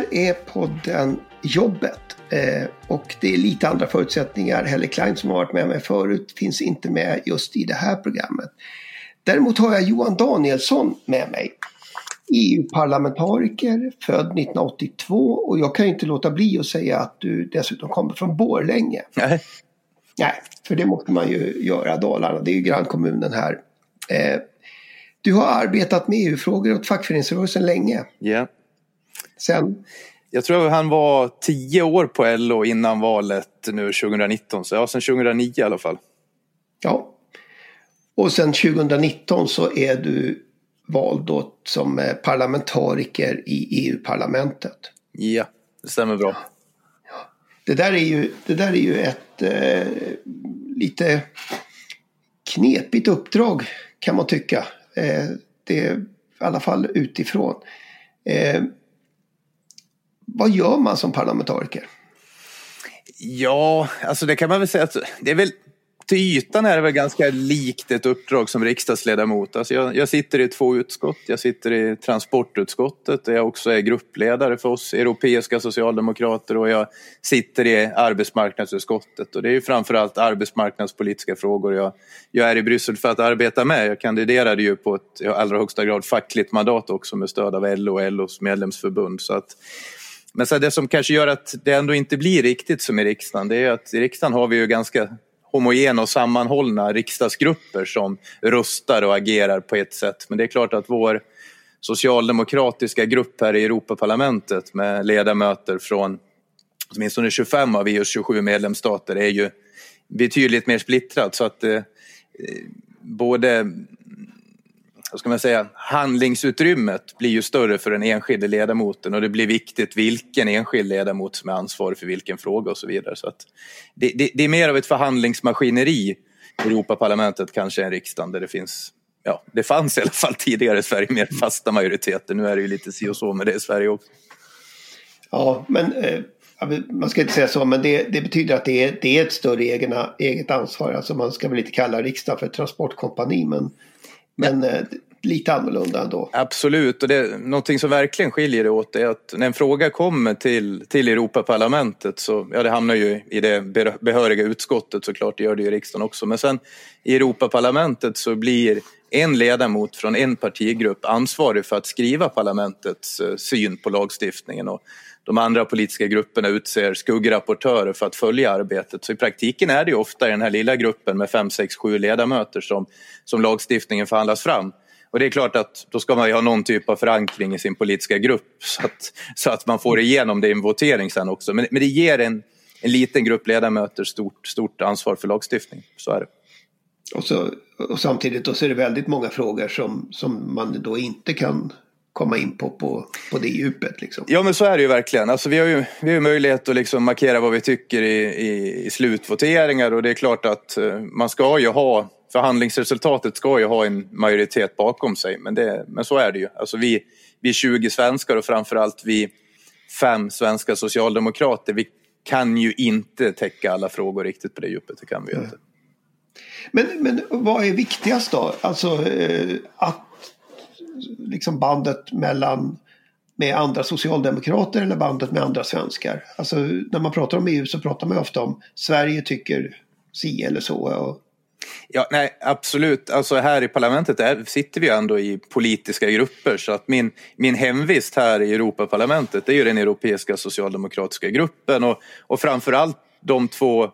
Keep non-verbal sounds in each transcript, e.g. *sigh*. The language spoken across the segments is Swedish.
här är podden Jobbet. Eh, och det är lite andra förutsättningar. Helle Klein som har varit med mig förut finns inte med just i det här programmet. Däremot har jag Johan Danielsson med mig. EU-parlamentariker, född 1982 och jag kan inte låta bli att säga att du dessutom kommer från Borlänge. Nej. Nej, för det måste man ju göra, Dalarna. Det är ju grannkommunen här. Eh, du har arbetat med EU-frågor åt fackföreningsrörelsen länge. Ja. Sen? Jag tror han var tio år på LO innan valet nu 2019. Så ja, sen 2009 i alla fall. Ja. Och sen 2019 så är du vald då som eh, parlamentariker i EU-parlamentet. Ja, det stämmer bra. Det där är ju, det där är ju ett eh, lite knepigt uppdrag kan man tycka. Eh, det är i alla fall utifrån. Eh, vad gör man som parlamentariker? Ja, alltså det kan man väl säga att det är väl till ytan är det väl ganska likt ett uppdrag som riksdagsledamot. Alltså jag, jag, sitter i två utskott. Jag sitter i transportutskottet där jag också är gruppledare för oss europeiska socialdemokrater och jag sitter i arbetsmarknadsutskottet. Och det är ju framförallt arbetsmarknadspolitiska frågor jag, jag är i Bryssel för att arbeta med. Jag kandiderade ju på ett i allra högsta grad fackligt mandat också med stöd av LO och LOs medlemsförbund. Så att, men så det som kanske gör att det ändå inte blir riktigt som i riksdagen, det är att i riksdagen har vi ju ganska homogena och sammanhållna riksdagsgrupper som röstar och agerar på ett sätt. Men det är klart att vår socialdemokratiska grupp här i Europaparlamentet med ledamöter från åtminstone 25 av EUs 27 medlemsstater är ju betydligt mer splittrat så att eh, både ska man säga, handlingsutrymmet blir ju större för den enskilde ledamoten och det blir viktigt vilken enskild ledamot som är ansvarig för vilken fråga och så vidare. Så att det, det, det är mer av ett förhandlingsmaskineri i Europaparlamentet kanske än riksdagen där det finns Ja, det fanns i alla fall tidigare i Sverige mer fasta majoriteter. Nu är det ju lite si och så med det i Sverige också. Ja, men eh, man ska inte säga så, men det, det betyder att det är, det är ett större egna, eget ansvar. Alltså man ska väl inte kalla riksdagen för ett transportkompani, men men eh, lite annorlunda ändå. Absolut, och det, någonting som verkligen skiljer det åt är att när en fråga kommer till, till Europaparlamentet så, ja det hamnar ju i det behöriga utskottet såklart, det gör det ju i riksdagen också, men sen i Europaparlamentet så blir en ledamot från en partigrupp ansvarig för att skriva parlamentets eh, syn på lagstiftningen och de andra politiska grupperna utser skuggrapportörer för att följa arbetet. Så i praktiken är det ju ofta i den här lilla gruppen med fem, sex, sju ledamöter som, som lagstiftningen förhandlas fram. Och det är klart att då ska man ju ha någon typ av förankring i sin politiska grupp så att, så att man får igenom det i en votering sen också. Men, men det ger en, en liten grupp ledamöter stort, stort ansvar för lagstiftning. Så är det. Och, så, och samtidigt då så är det väldigt många frågor som, som man då inte kan komma in på, på, på det djupet. Liksom. Ja men så är det ju verkligen. Alltså, vi har ju vi har möjlighet att liksom markera vad vi tycker i, i, i slutvoteringar och det är klart att uh, man ska ju ha förhandlingsresultatet ska ju ha en majoritet bakom sig men, det, men så är det ju. Alltså, vi, vi 20 svenskar och framförallt vi fem svenska socialdemokrater vi kan ju inte täcka alla frågor riktigt på det djupet, det kan vi ju inte. Men, men vad är viktigast då? Alltså eh, att liksom bandet mellan med andra socialdemokrater eller bandet med andra svenskar. Alltså när man pratar om EU så pratar man ofta om Sverige tycker si eller så. Och... Ja, nej, absolut. Alltså här i parlamentet är, sitter vi ändå i politiska grupper så att min, min hemvist här i Europaparlamentet är ju den europeiska socialdemokratiska gruppen och, och framförallt de två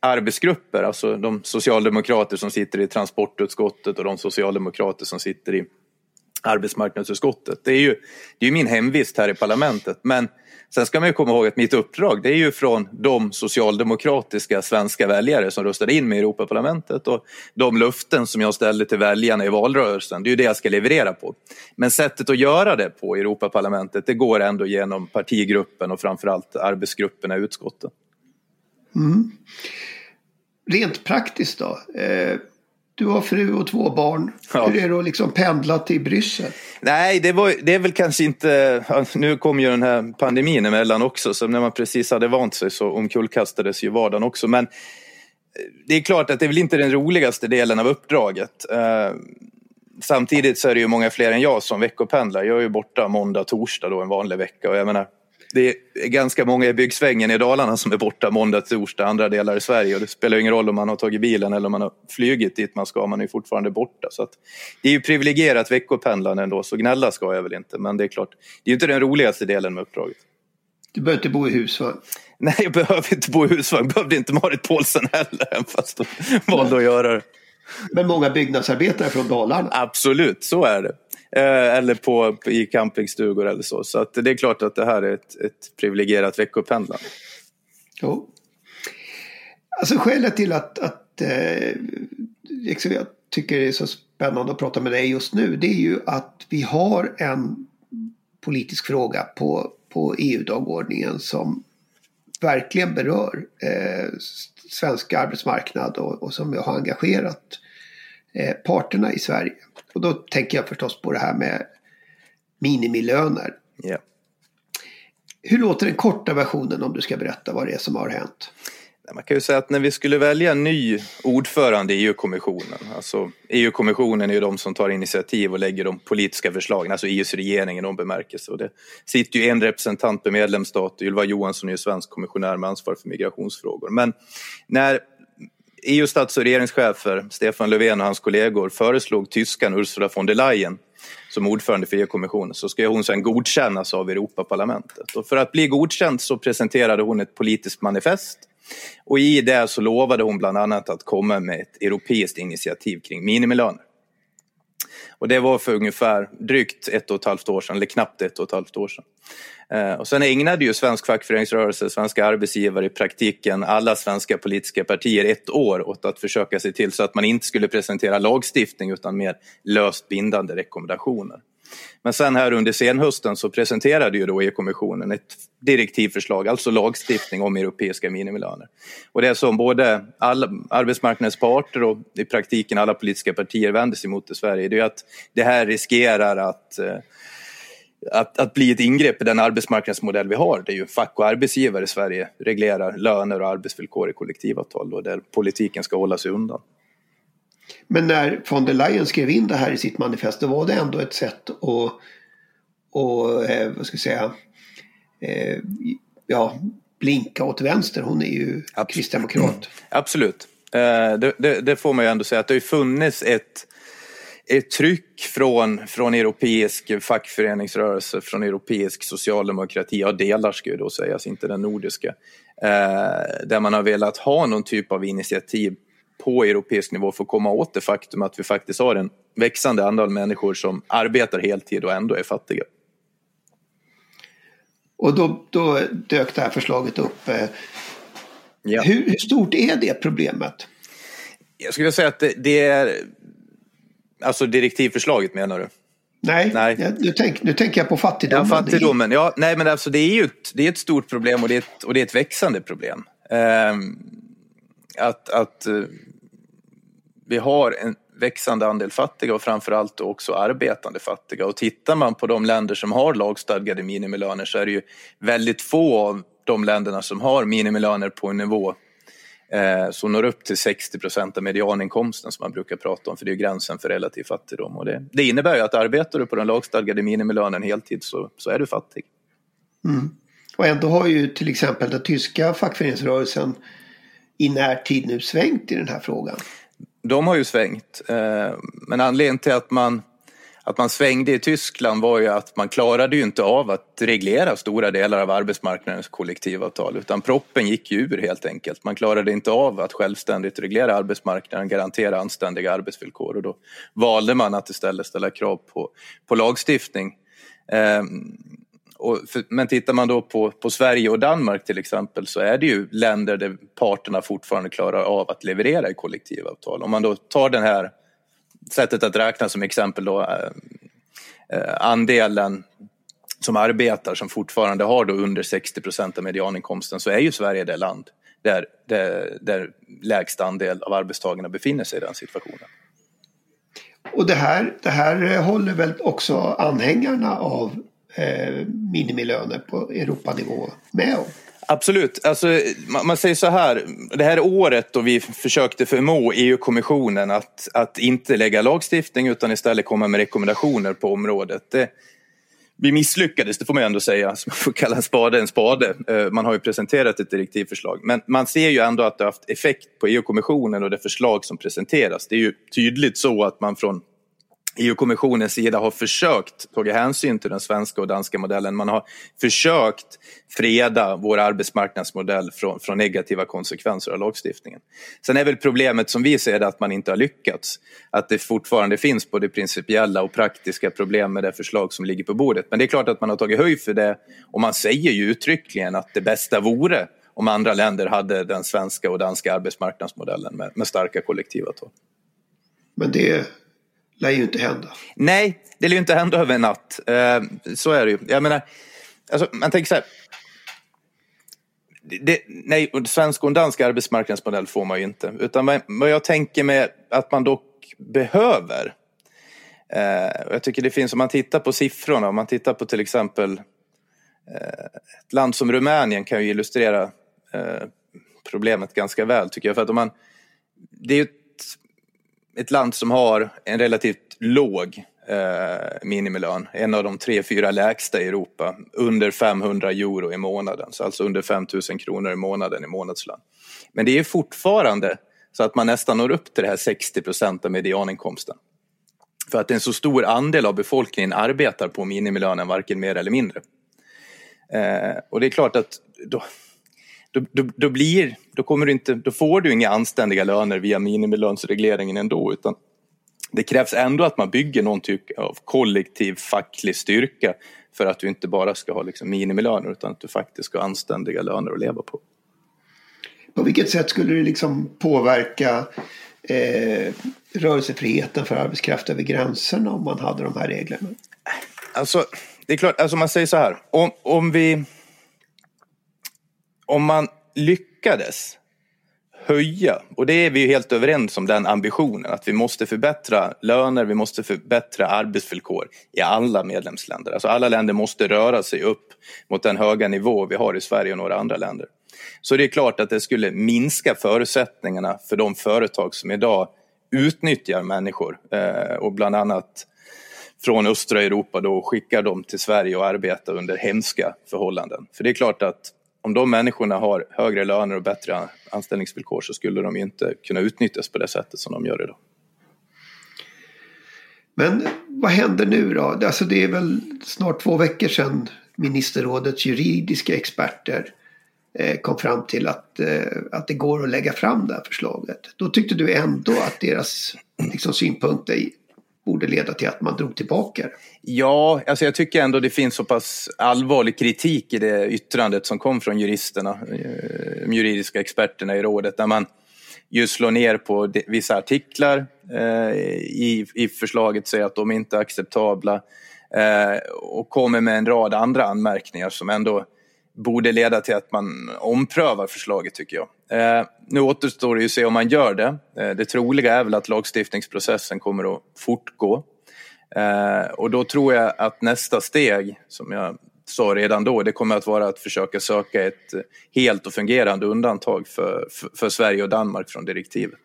arbetsgrupper, alltså de socialdemokrater som sitter i transportutskottet och de socialdemokrater som sitter i arbetsmarknadsutskottet. Det är ju det är min hemvist här i parlamentet. Men sen ska man ju komma ihåg att mitt uppdrag det är ju från de socialdemokratiska svenska väljare som röstade in mig i Europaparlamentet och de löften som jag ställde till väljarna i valrörelsen. Det är ju det jag ska leverera på. Men sättet att göra det på i Europaparlamentet det går ändå genom partigruppen och framförallt arbetsgrupperna i utskotten. Mm. Rent praktiskt då? Eh du har fru och två barn. Ja. Hur är det att liksom pendla till Bryssel? Nej, det, var, det är väl kanske inte... Nu kom ju den här pandemin emellan också, så när man precis hade vant sig så omkullkastades ju vardagen också. Men eh, det är klart att det är väl inte den roligaste delen av uppdraget. Eh, samtidigt så är det ju många fler än jag som veckopendlar. Jag är ju borta måndag, torsdag då en vanlig vecka och jag menar det är ganska många i byggsvängen i Dalarna som är borta måndag torsdag, andra delar i Sverige. Och det spelar ingen roll om man har tagit bilen eller om man har flugit dit man ska, man är fortfarande borta. Så det är ju privilegierat veckopendlande ändå, så gnälla ska jag väl inte. Men det är klart, det är ju inte den roligaste delen med uppdraget. Du behöver inte bo i husvagn. Nej, jag behöver inte bo i husvagn. Behövde inte Marit Paulsen heller, fast de valde att göra det. Men många byggnadsarbetare från Dalarna. Absolut, så är det. Eh, eller på, i campingstugor eller så. Så att det är klart att det här är ett, ett privilegierat veckopendlande. Jo. Alltså skälet till att, att eh, liksom jag tycker det är så spännande att prata med dig just nu det är ju att vi har en politisk fråga på, på EU-dagordningen som verkligen berör eh, svensk arbetsmarknad och, och som har engagerat eh, parterna i Sverige. Och då tänker jag förstås på det här med minimilöner. Yeah. Hur låter den korta versionen om du ska berätta vad det är som har hänt? Man kan ju säga att när vi skulle välja en ny ordförande i EU-kommissionen, alltså EU-kommissionen är ju de som tar initiativ och lägger de politiska förslagen, alltså EUs regering i någon bemärkelse. Och det sitter ju en representant per medlemsstat, Ylva Johansson är ju svensk kommissionär med ansvar för migrationsfrågor. Men när EU-stats och regeringschefer Stefan Löfven och hans kollegor föreslog tyskan Ursula von der Leyen som ordförande för EU-kommissionen så ska hon sedan godkännas av Europaparlamentet. Och för att bli godkänd så presenterade hon ett politiskt manifest och i det så lovade hon bland annat att komma med ett europeiskt initiativ kring minimilöner. Och det var för ungefär drygt ett och ett halvt år sedan, eller knappt ett och ett halvt år sedan. Eh, och sen ägnade ju svensk fackföreningsrörelse, svenska arbetsgivare i praktiken alla svenska politiska partier ett år åt att försöka se till så att man inte skulle presentera lagstiftning utan mer löst bindande rekommendationer. Men sen här under senhösten så presenterade ju då EU-kommissionen ett direktivförslag, alltså lagstiftning om europeiska minimilöner. Och det som både alla arbetsmarknadens parter och i praktiken alla politiska partier vänder sig mot i Sverige, det är att det här riskerar att eh, att, att bli ett ingrepp i den arbetsmarknadsmodell vi har, det är ju fack och arbetsgivare i Sverige reglerar löner och arbetsvillkor i kollektivavtal och där politiken ska hålla sig undan. Men när von der Leyen skrev in det här i sitt manifest då var det ändå ett sätt att, och, eh, vad ska jag säga, eh, ja, blinka åt vänster. Hon är ju Absolut. kristdemokrat. Mm. *clears throat* Absolut. Eh, det, det, det, får man ju ändå säga att det har funnits ett, ett tryck från, från europeisk fackföreningsrörelse, från europeisk socialdemokrati, ja delar ska ju då sägas, inte den nordiska, eh, där man har velat ha någon typ av initiativ på europeisk nivå för att komma åt det faktum att vi faktiskt har en växande antal människor som arbetar heltid och ändå är fattiga. Och då, då dök det här förslaget upp. Eh, ja. Hur, hur, stort är det problemet? Jag skulle säga att det, det är, alltså direktivförslaget menar du? Nej, nej. nu, tänk, nu tänker jag på fattigdomen. Ja, fattigdomen. Ja, nej, men alltså, det är ju ett, det är ett stort problem och det är ett, och det är ett växande problem. Um, att, att uh, vi har en växande andel fattiga och framförallt också arbetande fattiga. Och tittar man på de länder som har lagstadgade minimilöner så är det ju väldigt få av de länderna som har minimilöner på en nivå eh, som når upp till 60 procent av medianinkomsten som man brukar prata om, för det är gränsen för relativ fattigdom. Och det, det innebär ju att arbetar du på den lagstadgade minimilönen heltid så, så är du fattig. Mm. Och ändå har ju till exempel den tyska fackföreningsrörelsen i närtid nu svängt i den här frågan de har ju svängt. Eh, men anledningen till att man, att man svängde i Tyskland var ju att man klarade ju inte av att reglera stora delar av arbetsmarknadens kollektivavtal utan proppen gick ju ur helt enkelt. Man klarade inte av att självständigt reglera arbetsmarknaden, och garantera anständiga arbetsvillkor och då valde man att istället ställa krav på, på lagstiftning. Eh, för, men tittar man då på, på Sverige och Danmark till exempel så är det ju länder där parterna fortfarande klarar av att leverera i kollektivavtal. Om man då tar det här sättet att räkna som exempel då eh, eh andelen som arbetar som fortfarande har då under 60 procent av medianinkomsten så är ju Sverige det land där, där, där lägst andel av arbetstagarna befinner sig i den situationen. Och det här, det här håller väl också anhängarna av eh, minimilöner på Europanivå med om. Absolut. Alltså, man, säger så här, det här året då vi försökte förmå EU-kommissionen att, att inte lägga lagstiftning utan istället komma med rekommendationer på området. Det, vi misslyckades, det får man ändå säga, som man får kalla en spade en spade. Eh, man har ju presenterat ett direktivförslag. Men man ser ju ändå att det har haft effekt på EU-kommissionen och det förslag som presenteras. Det är ju tydligt så att man från EU-kommissionens sida har försökt ta hänsyn till den svenska och danska modellen. Man har försökt freda vår arbetsmarknadsmodell från, från negativa konsekvenser av lagstiftningen. Sen är väl problemet som vi ser det att man inte har lyckats. Att det fortfarande finns både principiella och praktiska problem med det förslag som ligger på bordet. Men det är klart att man har tagit höjd för det och man säger ju uttryckligen att det bästa vore om andra länder hade den svenska och danska arbetsmarknadsmodellen med, med starka kollektivavtal. Men det lär ju inte hända. Nej, det lär ju inte hända över en natt. Eh, så är det ju. Jag menar, alltså, man tänker så här. Det, nej, svensk och dansk arbetsmarknadsmodell får man ju inte. Utan vad jag tänker med att man dock behöver. Eh, jag tycker det finns, om man tittar på siffrorna, om man tittar på till exempel eh, ett land som Rumänien kan ju illustrera eh, problemet ganska väl tycker jag. För att om man, det är ju ett land som har en relativt låg eh, minimilön, en av de tre, fyra lägsta i Europa, under 500 euro i månaden, så alltså under 5 000 kronor i månaden i månadslön. Men det är fortfarande så att man nästan når upp till det här 60 procent av medianinkomsten. För att en så stor andel av befolkningen arbetar på minimilönen, varken mer eller mindre. Eh, och det är klart att då, då, då, då, blir, då, kommer du inte, då får du inga anständiga löner via minimilönsregleringen ändå utan det krävs ändå att man bygger någon typ av kollektiv facklig styrka för att du inte bara ska ha liksom minimilöner utan att du faktiskt ska ha anständiga löner att leva på. På vilket sätt skulle det liksom påverka eh, rörelsefriheten för arbetskraft över gränserna om man hade de här reglerna? Alltså, det är klart, alltså man säger så här, om, om vi om man lyckades höja, och det är vi ju helt överens om den ambitionen, att vi måste förbättra löner, vi måste förbättra arbetsvillkor i alla medlemsländer. Alltså alla länder måste röra sig upp mot den höga nivå vi har i Sverige och några andra länder. Så det är klart att det skulle minska förutsättningarna för de företag som idag utnyttjar människor eh, och bland annat från östra Europa då skickar dem till Sverige och arbetar under hemska förhållanden. För det är klart att om de människorna har högre löner och bättre anställningsvillkor så skulle de inte kunna utnyttjas på det sättet som de gör idag. Men vad händer nu då? Alltså det är väl snart två veckor sedan ministerrådets juridiska experter eh, kom fram till att, eh, att det går att lägga fram det här förslaget. Då tyckte du ändå att deras liksom, synpunkter borde leda till att man drog tillbaka det. Ja, alltså jag tycker ändå det finns så pass allvarlig kritik i det yttrandet som kom från juristerna, eh, de juridiska experterna i rådet, där man just slår ner på vissa artiklar eh, i, i förslaget, säger att de inte är acceptabla eh, och kommer med en rad andra anmärkningar som ändå borde leda till att man omprövar förslaget tycker jag. Eh, nu återstår det ju att se om man gör det. Eh, det troliga är väl att lagstiftningsprocessen kommer att fortgå. Eh, och då tror jag att nästa steg, som jag sa redan då, det kommer att vara att försöka söka ett helt och fungerande undantag för, för, för Sverige och Danmark från direktivet.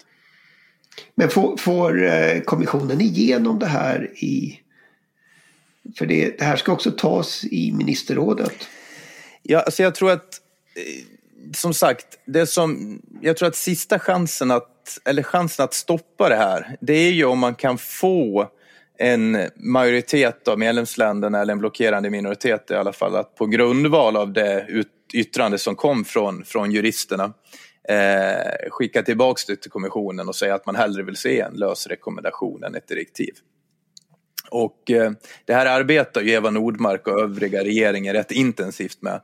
Men får, får eh, kommissionen igenom det här i... För det, det här ska också tas i ministerrådet. Ja, alltså jag tror att eh, som sagt, det som, jag tror att sista chansen att, eller chansen att stoppa det här, det är ju om man kan få en majoritet av medlemsländerna, eller en blockerande minoritet i alla fall, att på grundval av det yttrande som kom från, från juristerna eh, skicka tillbaka det till kommissionen och säga att man hellre vill se en lös rekommendation än ett direktiv. Och eh, det här arbetar ju Eva Nordmark och övriga regeringen rätt intensivt med.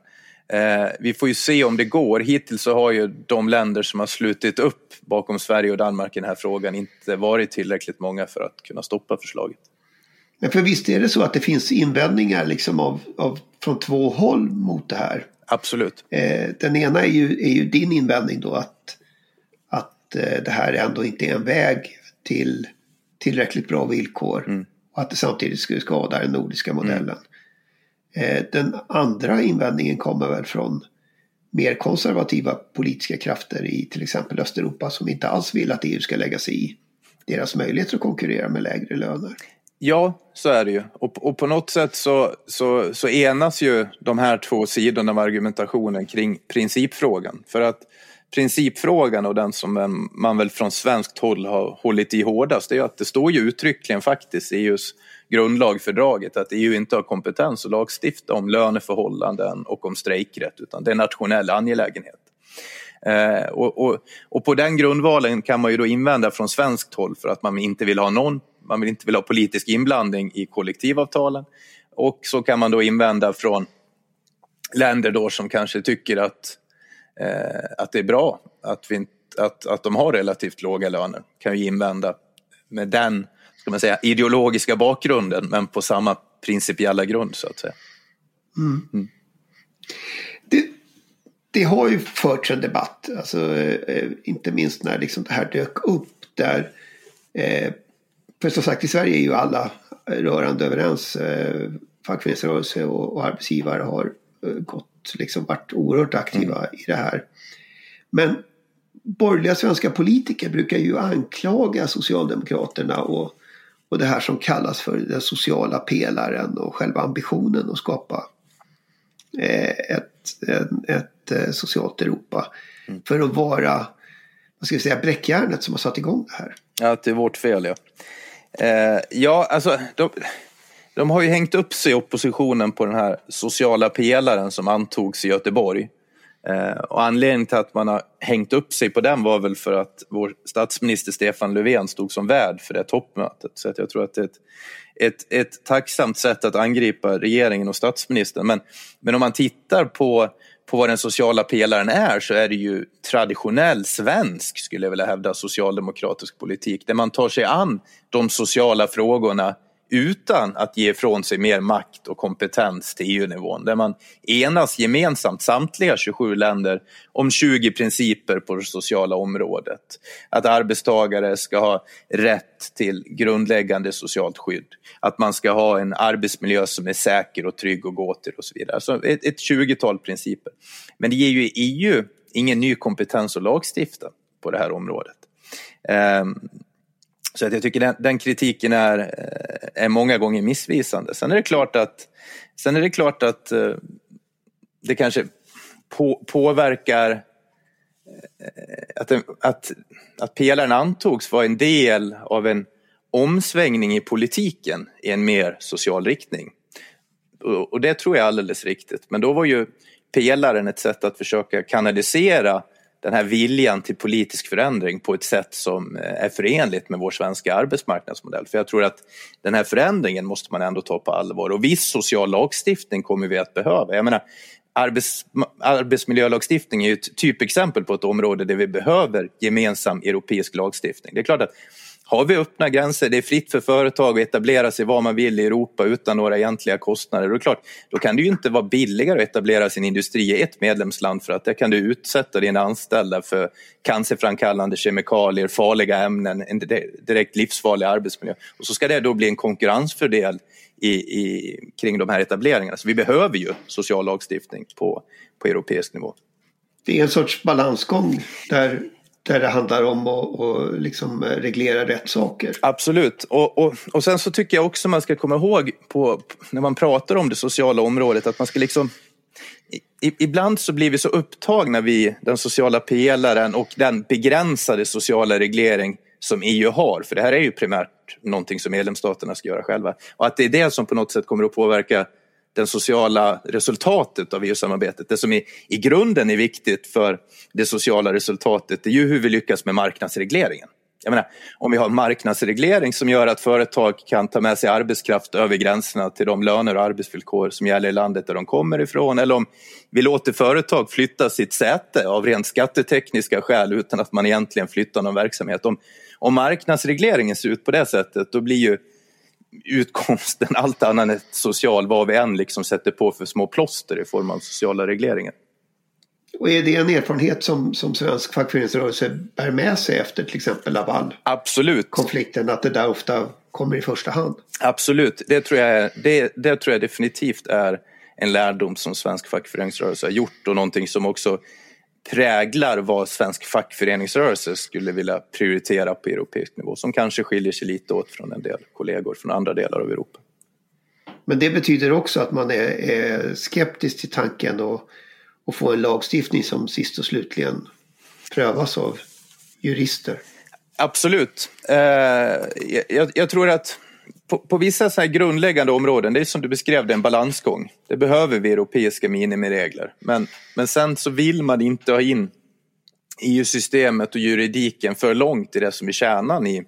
Eh, vi får ju se om det går. Hittills så har ju de länder som har slutit upp bakom Sverige och Danmark i den här frågan inte varit tillräckligt många för att kunna stoppa förslaget. Men för visst är det så att det finns invändningar liksom av, av från två håll mot det här? Absolut. Eh, den ena är ju, är ju din invändning då att, att eh, det här ändå inte är en väg till tillräckligt bra villkor. Mm. Och att det samtidigt skulle skada den nordiska modellen. Mm. Eh, den andra invändningen kommer väl från mer konservativa politiska krafter i till exempel Östeuropa som inte alls vill att EU ska lägga sig i deras möjligheter att konkurrera med lägre löner. Ja, så är det ju. Och, och på något sätt så, så, så enas ju de här två sidorna av argumentationen kring principfrågan. För att principfrågan och den som man väl från svenskt håll har hållit i hårdast det är att det står ju uttryckligen faktiskt i EUs grundlagfördraget att EU inte har kompetens att lagstifta om löneförhållanden och om strejkrätt utan det är en nationell angelägenhet. Eh, och, och, och, på den grundvalen kan man ju då invända från svenskt håll för att man inte vill ha någon, man vill inte vill ha politisk inblandning i kollektivavtalen. Och så kan man då invända från länder då som kanske tycker att, eh, att det är bra att, vi, att, att de har relativt låga löner. Kan ju invända med den ska man säga, ideologiska bakgrunden men på samma principiella grund så att säga. Mm. Mm. Det, det, har ju förts en debatt, alltså, eh, inte minst när liksom det här dök upp där eh, för som sagt i Sverige är ju alla rörande överens. Eh, fackföreningsrörelse och, och arbetsgivare har eh, gått, liksom varit oerhört aktiva mm. i det här. Men borgerliga svenska politiker brukar ju anklaga Socialdemokraterna och och det här som kallas för den sociala pelaren och själva ambitionen att skapa eh, ett, ett, ett eh, socialt Europa. Mm. För att vara vad ska vi säga, bräckjärnet som har satt igång det här. Ja, det är vårt fel ja. Eh, ja, alltså de, de har ju hängt upp sig i oppositionen på den här sociala pelaren som antogs i Göteborg. Eh, och anledningen till att man har hängt upp sig på den var väl för att vår statsminister Stefan Löfven stod som värd för det toppmötet. Så att jag tror att det är ett, ett, ett tacksamt sätt att angripa regeringen och statsministern. Men, men om man tittar på, på vad den sociala pelaren är så är det ju traditionell svensk, skulle jag vilja hävda, socialdemokratisk politik där man tar sig an de sociala frågorna utan att ge ifrån sig mer makt och kompetens till EU-nivån. Där man enas gemensamt, samtliga 27 länder, om 20 principer på det sociala området. Att arbetstagare ska ha rätt till grundläggande socialt skydd. Att man ska ha en arbetsmiljö som är säker och trygg att gå till och så vidare. Så ett, ett 20-tal principer. Men det ger ju EU ingen ny kompetens att lagstifta på det här området. Um, så att jag tycker den, den, kritiken är, eh, är många gånger missvisande. Sen är det klart att, sen är det, klart att eh, det kanske på, påverkar eh, att, att, att pelaren antogs var en del av en omsvängning i politiken i en mer social riktning. Och, och det tror jag är alldeles riktigt. Men då var ju pelaren ett sätt att försöka kanalisera den här viljan till politisk förändring på ett sätt som eh, är förenligt med vår svenska arbetsmarknadsmodell. För jag tror att den här förändringen måste man ändå ta på allvar och viss social lagstiftning kommer vi att behöva. Jag menar, arbets, arbetsmiljölagstiftning är ju ett typexempel på ett område där vi behöver gemensam europeisk lagstiftning. Det är klart att har vi öppna gränser, det är fritt för företag att etablera sig var man vill i Europa utan några egentliga kostnader. Då, klart, då kan det ju inte vara billigare att etablera sin industri i ett medlemsland för att där kan du utsätta dina anställda för cancerframkallande kemikalier, farliga ämnen, en direkt livsfarlig arbetsmiljö. Och så ska det då bli en konkurrensfördel i, i, kring de här etableringarna. Så vi behöver ju social lagstiftning på, på europeisk nivå. Det är en sorts balansgång där där det handlar om att, och liksom reglera rätt saker. Absolut. Och, och, och sen så tycker jag också man ska komma ihåg på, när man pratar om det sociala området att man ska liksom i, ibland så blir vi så upptagna vid den sociala pelaren och den begränsade sociala reglering som EU har. För det här är ju primärt någonting som medlemsstaterna ska göra själva. Och att det är det som på något sätt kommer att påverka det sociala resultatet av EU-samarbetet. Det som i, i grunden är viktigt för det sociala resultatet är ju hur vi lyckas med marknadsregleringen. Jag menar, om vi har marknadsreglering som gör att företag kan ta med sig arbetskraft över gränserna till de löner och arbetsvillkor som gäller i landet där de kommer ifrån eller om vi låter företag flytta sitt säte av rent skattetekniska skäl utan att man egentligen flyttar någon verksamhet. Om, om marknadsregleringen ser ut på det sättet då blir ju utkomsten *laughs* allt annat än social vad vi än liksom sätter på för små plåster i form av sociala regleringar. Och är det en erfarenhet som, som svensk fackföreningsrörelse bär med sig efter till exempel Laval? Absolut. Konflikten, att det där ofta kommer i första hand? Absolut, det tror jag, det, det tror jag definitivt är en lärdom som svensk fackföreningsrörelse har gjort och någonting som också präglar vad svensk fackföreningsrörelse skulle vilja prioritera på europeisk nivå som kanske skiljer sig lite åt från en del kollegor från andra delar av Europa. Men det betyder också att man är, är skeptisk till tanken att, att få en lagstiftning som sist och slutligen prövas av jurister. Absolut. Eh, jag, jag, tror att på, på vissa så grundläggande områden, det är som du beskrev det, en balansgång. Det behöver vi europeiska minimiregler. Men, men sen så vill man inte ha in EU-systemet och juridiken för långt i det som är kärnan i,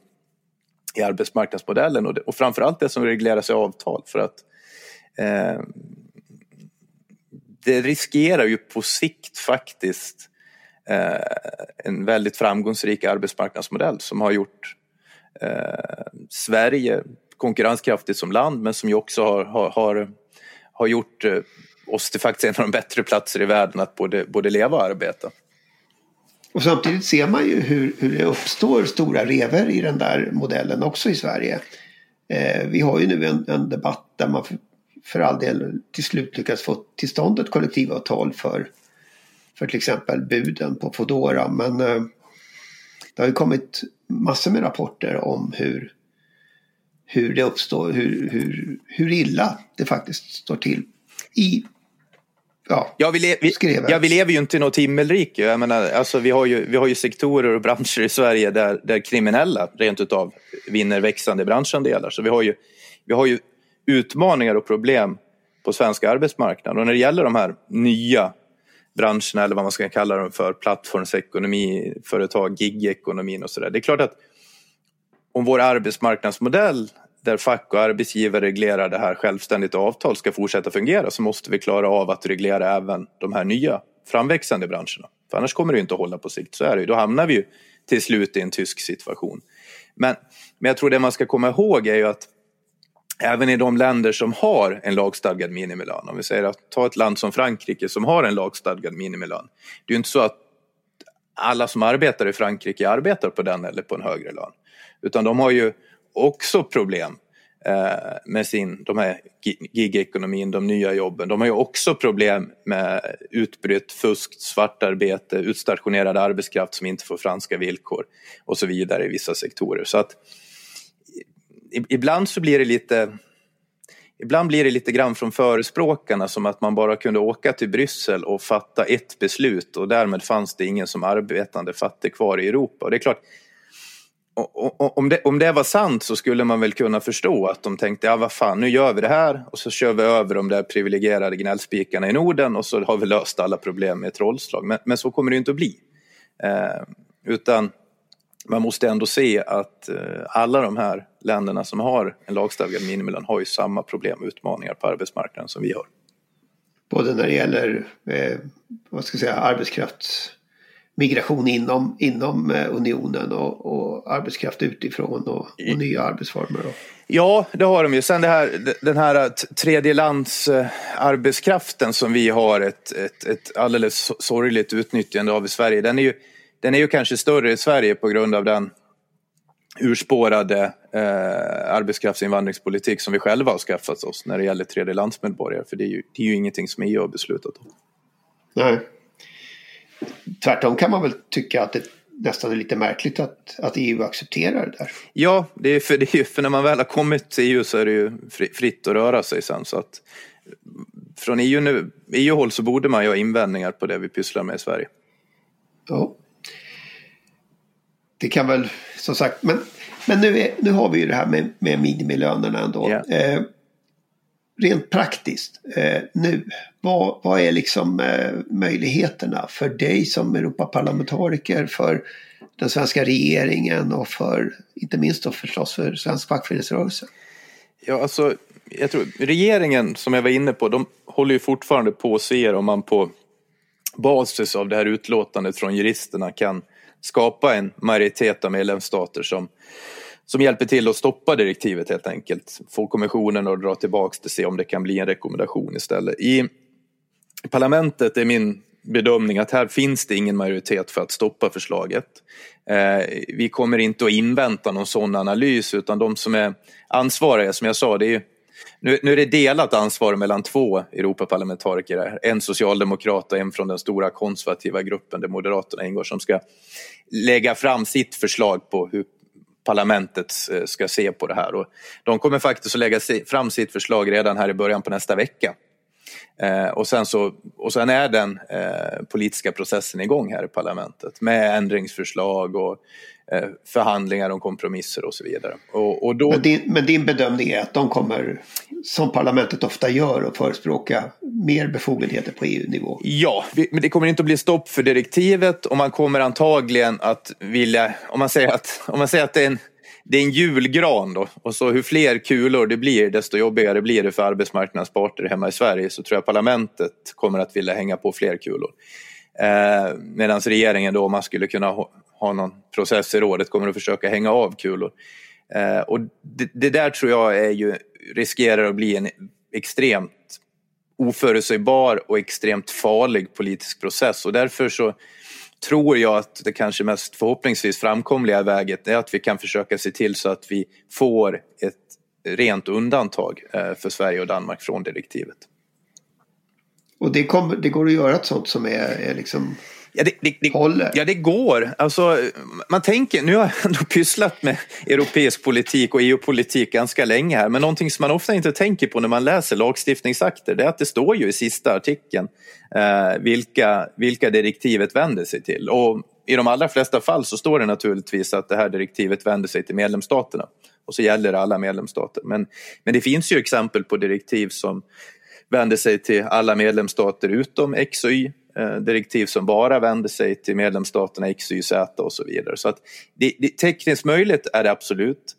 i arbetsmarknadsmodellen och, det, och framförallt det som regleras i avtal. För att eh, det riskerar ju på sikt faktiskt eh, en väldigt framgångsrik arbetsmarknadsmodell som har gjort eh, Sverige konkurrenskraftigt som land men som ju också har, har, har, har gjort eh, oss till faktiskt en av de bättre platser i världen att både, både leva och arbeta. Och samtidigt ser man ju hur, hur det uppstår stora rever i den där modellen också i Sverige. Eh, vi har ju nu en, en debatt där man för, för all del till slut lyckas få till stånd ett kollektivavtal för, för till exempel buden på Fodora. Men eh, det har ju kommit massor med rapporter om hur hur det uppstår, hur, hur, hur illa det faktiskt står till i Ja, ja, vi, le vi, ja, vi lever ju inte i något himmelrike. Jag menar, alltså, vi, har ju, vi har ju sektorer och branscher i Sverige där, där kriminella rent utav vinner växande branschandelar. Så vi har, ju, vi har ju utmaningar och problem på svenska arbetsmarknaden. Och när det gäller de här nya branscherna, eller vad man ska kalla dem för, plattformsekonomi, företag, gigekonomin och sådär. Det är klart att om vår arbetsmarknadsmodell där fack och arbetsgivare reglerar det här självständigt avtal ska fortsätta fungera så måste vi klara av att reglera även de här nya framväxande branscherna. För annars kommer det inte att hålla på sikt, så är det ju. Då hamnar vi ju till slut i en tysk situation. Men, men jag tror det man ska komma ihåg är ju att även i de länder som har en lagstadgad minimilön, om vi säger att ta ett land som Frankrike som har en lagstadgad minimilön. Det är ju inte så att alla som arbetar i Frankrike arbetar på den eller på en högre lön. Utan de har ju också problem eh, med sin, de här gigekonomin, de nya jobben. De har ju också problem med utbrett fusk, svartarbete, utstationerad arbetskraft som inte får franska villkor och så vidare i vissa sektorer. Så att ibland så blir det lite Ibland blir det lite grann från förespråkarna som att man bara kunde åka till Bryssel och fatta ett beslut och därmed fanns det ingen som arbetande fattig kvar i Europa. Och det är klart, om det, om det var sant så skulle man väl kunna förstå att de tänkte, ja vad fan, nu gör vi det här och så kör vi över de där privilegierade gnällspikarna i Norden och så har vi löst alla problem med ett trollslag. Men, men så kommer det inte att bli. Eh, utan man måste ändå se att eh, alla de här länderna som har en lagstadgad minimilön har ju samma problem och utmaningar på arbetsmarknaden som vi har. Både när det gäller eh, vad ska jag säga, arbetskrafts migration inom, inom eh, unionen och, och arbetskraft utifrån och, och nya arbetsformer. Ja, det har de ju. Sen här, den här tredjelands arbetskraften som vi har ett, ett, ett alldeles sorgligt utnyttjande av i Sverige. Den är, ju, den är ju kanske större i Sverige på grund av den urspårade eh, arbetskraftsinvandringspolitik som vi själva har skaffat oss när det gäller tredjelandsmedborgare. För det är ju, det är ju ingenting som EU har beslutat om. Nej tvärtom kan man väl tycka att det nästan är lite märkligt att, att EU accepterar det där. Ja, det är, för, det är för när man väl har kommit till EU så är det ju fritt att röra sig sen. Så att från EU nu, EU-håll så borde man ju ha invändningar på det vi pysslar med i Sverige. Ja. Det kan väl, som sagt, men, men nu, är, nu har vi ju det här med, med minimilönerna ändå. Yeah. Eh, rent praktiskt eh, nu, vad, vad är liksom eh, möjligheterna för dig som Europaparlamentariker, för den svenska regeringen och för, inte minst då förstås för svensk fackföreningsrörelse? Ja, alltså, jag tror regeringen som jag var inne på, de håller ju fortfarande på att se om man på basis av det här utlåtandet från juristerna kan skapa en majoritet av medlemsstater som som hjälper till att stoppa direktivet helt enkelt. Få kommissionen att dra tillbaka det, se om det kan bli en rekommendation istället. I parlamentet är min bedömning att här finns det ingen majoritet för att stoppa förslaget. Eh, vi kommer inte att invänta någon sån analys utan de som är ansvariga, som jag sa, det är nu, nu är det delat ansvar mellan två Europaparlamentariker, en socialdemokrat och en från den stora konservativa gruppen där Moderaterna ingår som ska lägga fram sitt förslag på hur parlamentet eh, ska se på det här. Och de kommer faktiskt att lägga fram sitt förslag redan här i början på nästa vecka. Eh, och, sen så, och sen är den eh, politiska processen igång här i parlamentet med ändringsförslag och förhandlingar om kompromisser och så vidare. Och, och då... men, din, men din bedömning är att de kommer, som parlamentet ofta gör, att förespråka mer befogenheter på EU-nivå? Ja, men det kommer inte att bli stopp för direktivet och man kommer antagligen att vilja, om man säger att, om man säger att det är en det är en julgran då. Och så hur fler kulor det blir, desto jobbigare blir det för arbetsmarknadens parter hemma i Sverige. Så tror jag parlamentet kommer att vilja hänga på fler kulor. Eh, Medan regeringen då, om man skulle kunna ha, någon process i rådet, kommer att försöka hänga av kulor. Eh, och det, det, där tror jag är ju, riskerar att bli en extremt oförutsägbar och extremt farlig politisk process. Och därför så tror jag att det kanske mest förhoppningsvis framkomliga väget är att vi kan försöka se till så att vi får ett rent undantag eh, för Sverige och Danmark från direktivet. Och det, kommer, det går att göra ett sånt som är, är liksom Ja det, det, det, ja, det går. Alltså, man tänker, nu har jag *laughs* ändå pysslat med europeisk politik och EU-politik ganska länge här, men någonting som man ofta inte tänker på när man läser lagstiftningsakter, det är att det står ju i sista artikeln eh, vilka, vilka direktivet vänder sig till. Och i de allra flesta fall så står det naturligtvis att det här direktivet vänder sig till medlemsstaterna och så gäller det alla medlemsstater. Men, men det finns ju exempel på direktiv som vänder sig till alla medlemsstater utom X och Y Eh, direktiv som bara vänder sig till medlemsstaterna X, Y, Z och så vidare. Så att det, det, tekniskt möjligt är det absolut.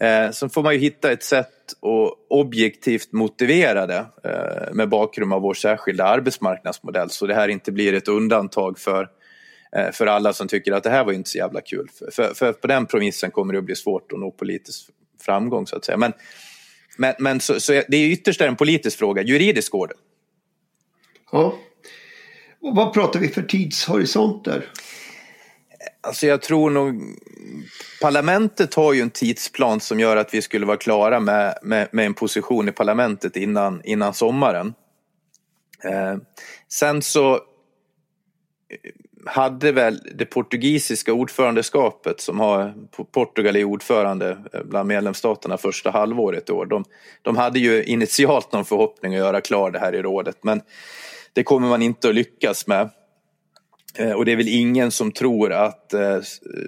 Eh, sen får man ju hitta ett sätt att objektivt motivera det eh, med bakgrund av vår särskilda arbetsmarknadsmodell så det här inte blir ett undantag för, eh, för alla som tycker att det här var inte så jävla kul. För, för, för, på den premissen kommer det att bli svårt att nå politisk framgång så att säga. Men, men, men så, så det är ytterst en politisk fråga, juridiskt går det. Ja. Och vad pratar vi för tidshorisonter? Alltså jag tror nog parlamentet har ju en tidsplan som gör att vi skulle vara klara med, med, med en position i parlamentet innan, innan sommaren. Eh, sen så hade väl det portugisiska ordförandeskapet som har Portugal är ordförande eh, bland medlemsstaterna första halvåret i år. De, de hade ju initialt någon förhoppning att göra klar det här i rådet men det kommer man inte att lyckas med. Eh, och det är väl ingen som tror att, eh,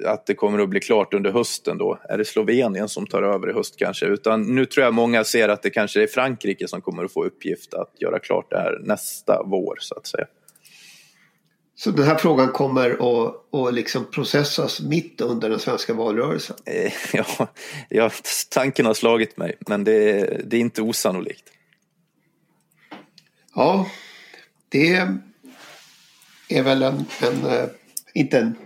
att det kommer att bli klart under hösten då. Är det Slovenien som tar över i höst kanske? Utan nu tror jag många ser att det kanske är Frankrike som kommer att få uppgift att göra klart det här nästa vår så att säga. Så den här frågan kommer att, att liksom processas mitt under den svenska valrörelsen? Eh, *laughs* ja, ja, tanken har slagit mig men det, det är inte osannolikt. Ja, det är väl en, en eh, inte en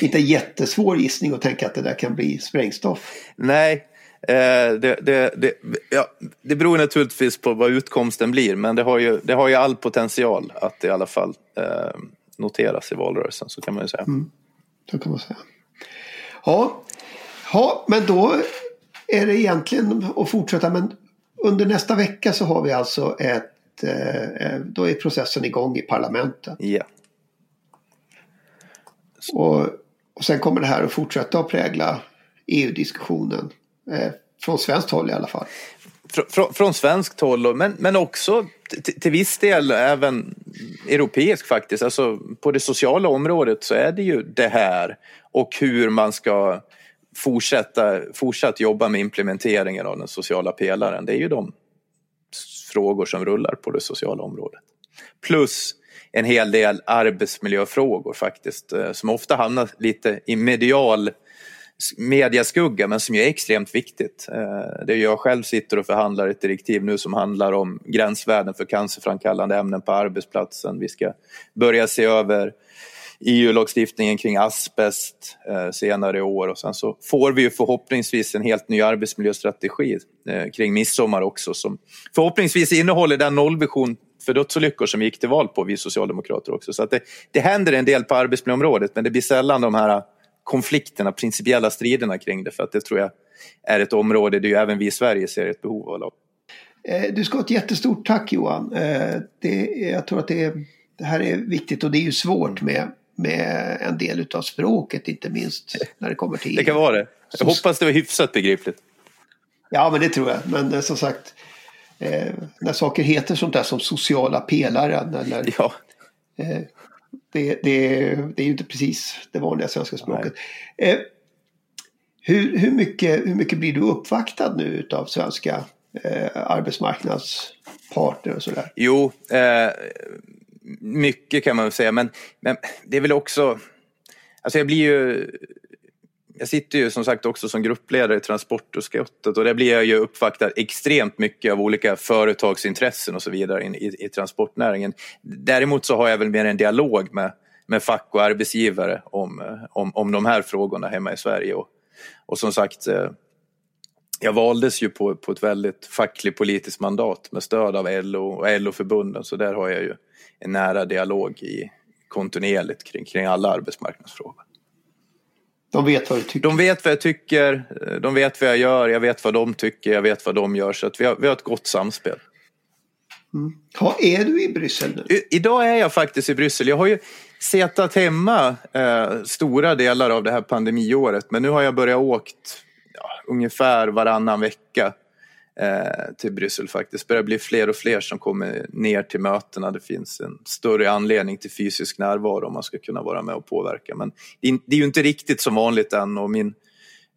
inte en jättesvår gissning att tänka att det där kan bli sprängstoff. Nej, eh, det, det, det, ja, det beror naturligtvis på vad utkomsten blir men det har ju, det har ju all potential att i alla fall eh, noteras i valrörelsen så kan man ju säga. Mm, så kan man säga. Ja, ja, men då är det egentligen att fortsätta men under nästa vecka så har vi alltså ett Eh, eh, då är processen igång i parlamentet. Ja. Och, och sen kommer det här att fortsätta att prägla EU-diskussionen. Eh, från svenskt håll i alla fall. Från, från svenskt håll, men, men också till viss del även europeisk faktiskt. Alltså på det sociala området så är det ju det här och hur man ska fortsätta fortsatt jobba med implementeringen av den sociala pelaren. Det är ju de frågor som rullar på det sociala området. Plus en hel del arbetsmiljöfrågor faktiskt eh, som ofta hamnar lite i medial mediaskugga men som är extremt viktigt. Eh, det är jag själv sitter och förhandlar ett direktiv nu som handlar om gränsvärden för cancerframkallande ämnen på arbetsplatsen. Vi ska börja se över EU-lagstiftningen kring asbest eh, senare i år och sen så får vi ju förhoppningsvis en helt ny arbetsmiljöstrategi eh, kring midsommar också som förhoppningsvis innehåller den nollvision för dödsolyckor som vi gick till val på, vi socialdemokrater också. Så att det, det händer en del på arbetsmiljöområdet men det blir sällan de här konflikterna, principiella striderna kring det för att det tror jag är ett område där ju även vi i Sverige ser ett behov av. Eh, du ska ha ett jättestort tack Johan. Eh, det, jag tror att det, det här är viktigt och det är ju svårt med, med en del av språket inte minst när det kommer till *laughs* Det kan vara det. Jag hoppas det var hyfsat begripligt. Ja men det tror jag. Men eh, som sagt eh, när saker heter sånt där som sociala pelaren eller Ja. eh, det, det, det är ju inte precis det vanliga svenska språket. Eh, hur, hur, mycket, hur mycket blir du uppvaktad nu utav svenska eh, arbetsmarknadspartner och sådär? Jo, eh, mycket kan man väl säga, men, men det är väl också... Alltså jag blir ju... Jag sitter ju som sagt också som gruppledare i transportutskottet och där blir jag ju uppvaktad extremt mycket av olika företagsintressen och så vidare i, i, i transportnäringen. Däremot så har jag väl mer en dialog med, med fack och arbetsgivare om, om, om de här frågorna hemma i Sverige. Och, och som sagt, eh, jag valdes ju på, på ett väldigt fackligt politiskt mandat med stöd av LO och LO-förbunden så där har jag ju en nära dialog i, kontinuerligt kring, kring alla arbetsmarknadsfrågor. De vet vad du tycker? De vet vad jag tycker, de vet vad jag gör, jag vet vad de tycker, jag vet vad de gör så att vi har, vi har ett gott samspel. Mm. Ja, är du i Bryssel nu? I, idag är jag faktiskt i Bryssel. Jag har ju setat hemma eh, stora delar av det här pandemiåret men nu har jag börjat åkt ungefär varannan vecka eh, till Bryssel faktiskt. Det börjar bli fler och fler som kommer ner till mötena. Det finns en större anledning till fysisk närvaro om man ska kunna vara med och påverka. Men det är ju inte riktigt som vanligt än och, min,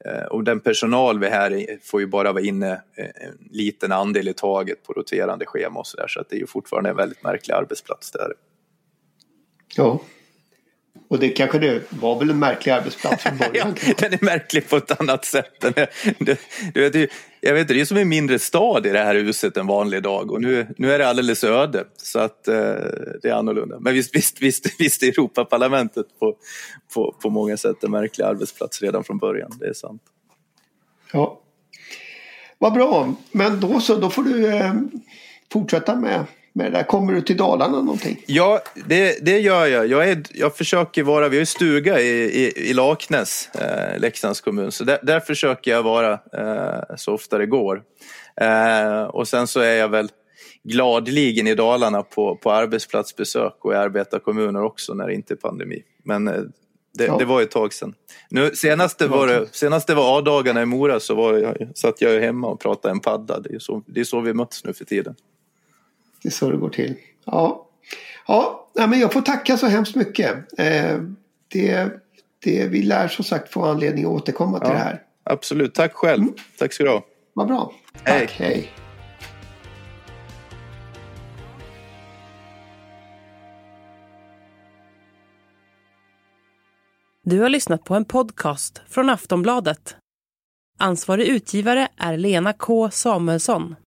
eh, och den personal vi här får ju bara vara inne eh, en liten andel i taget på roterande schema och så där. Så att det är ju fortfarande en väldigt märklig arbetsplats där. Ja. Och det kanske det var väl en märklig arbetsplats från början? *laughs* ja, den är märklig på ett annat sätt. Är, du, du vet, jag vet, det är som en mindre stad i det här huset en vanlig dag och nu, nu är det alldeles öde så att eh, det är annorlunda. Men visst, visst, visst, visst är Europaparlamentet på, på, på många sätt en märklig arbetsplats redan från början, det är sant. Ja. Vad bra, men då så, då får du eh, fortsätta med med det där. Kommer du till Dalarna någonting? Ja, det, det gör jag. Jag, är, jag försöker vara, vi har ju stuga i, i, i Laknäs, eh, Leksands kommun, så där, där, försöker jag vara eh, så ofta det går. Eh, och sen så är jag väl gladligen i Dalarna på, på arbetsplatsbesök och i arbetarkommuner också när det inte är pandemi. Men eh, det, ja. det, var ett tag sedan. Nu, senaste var, det, senaste var A-dagarna i Mora så var jag, satt jag hemma och pratade en padda. Det är så, det är så vi möts nu för tiden. Det är så det går till. Ja, ja men jag får tacka så hemskt mycket. Eh, det, det, vi lär som sagt få anledning att återkomma till ja, det här. Absolut, tack själv. Mm. Tack ska du ha. Vad bra. Hej. Tack, hej. Du har lyssnat på en podcast från Aftonbladet. Ansvarig utgivare är Lena K Samuelsson.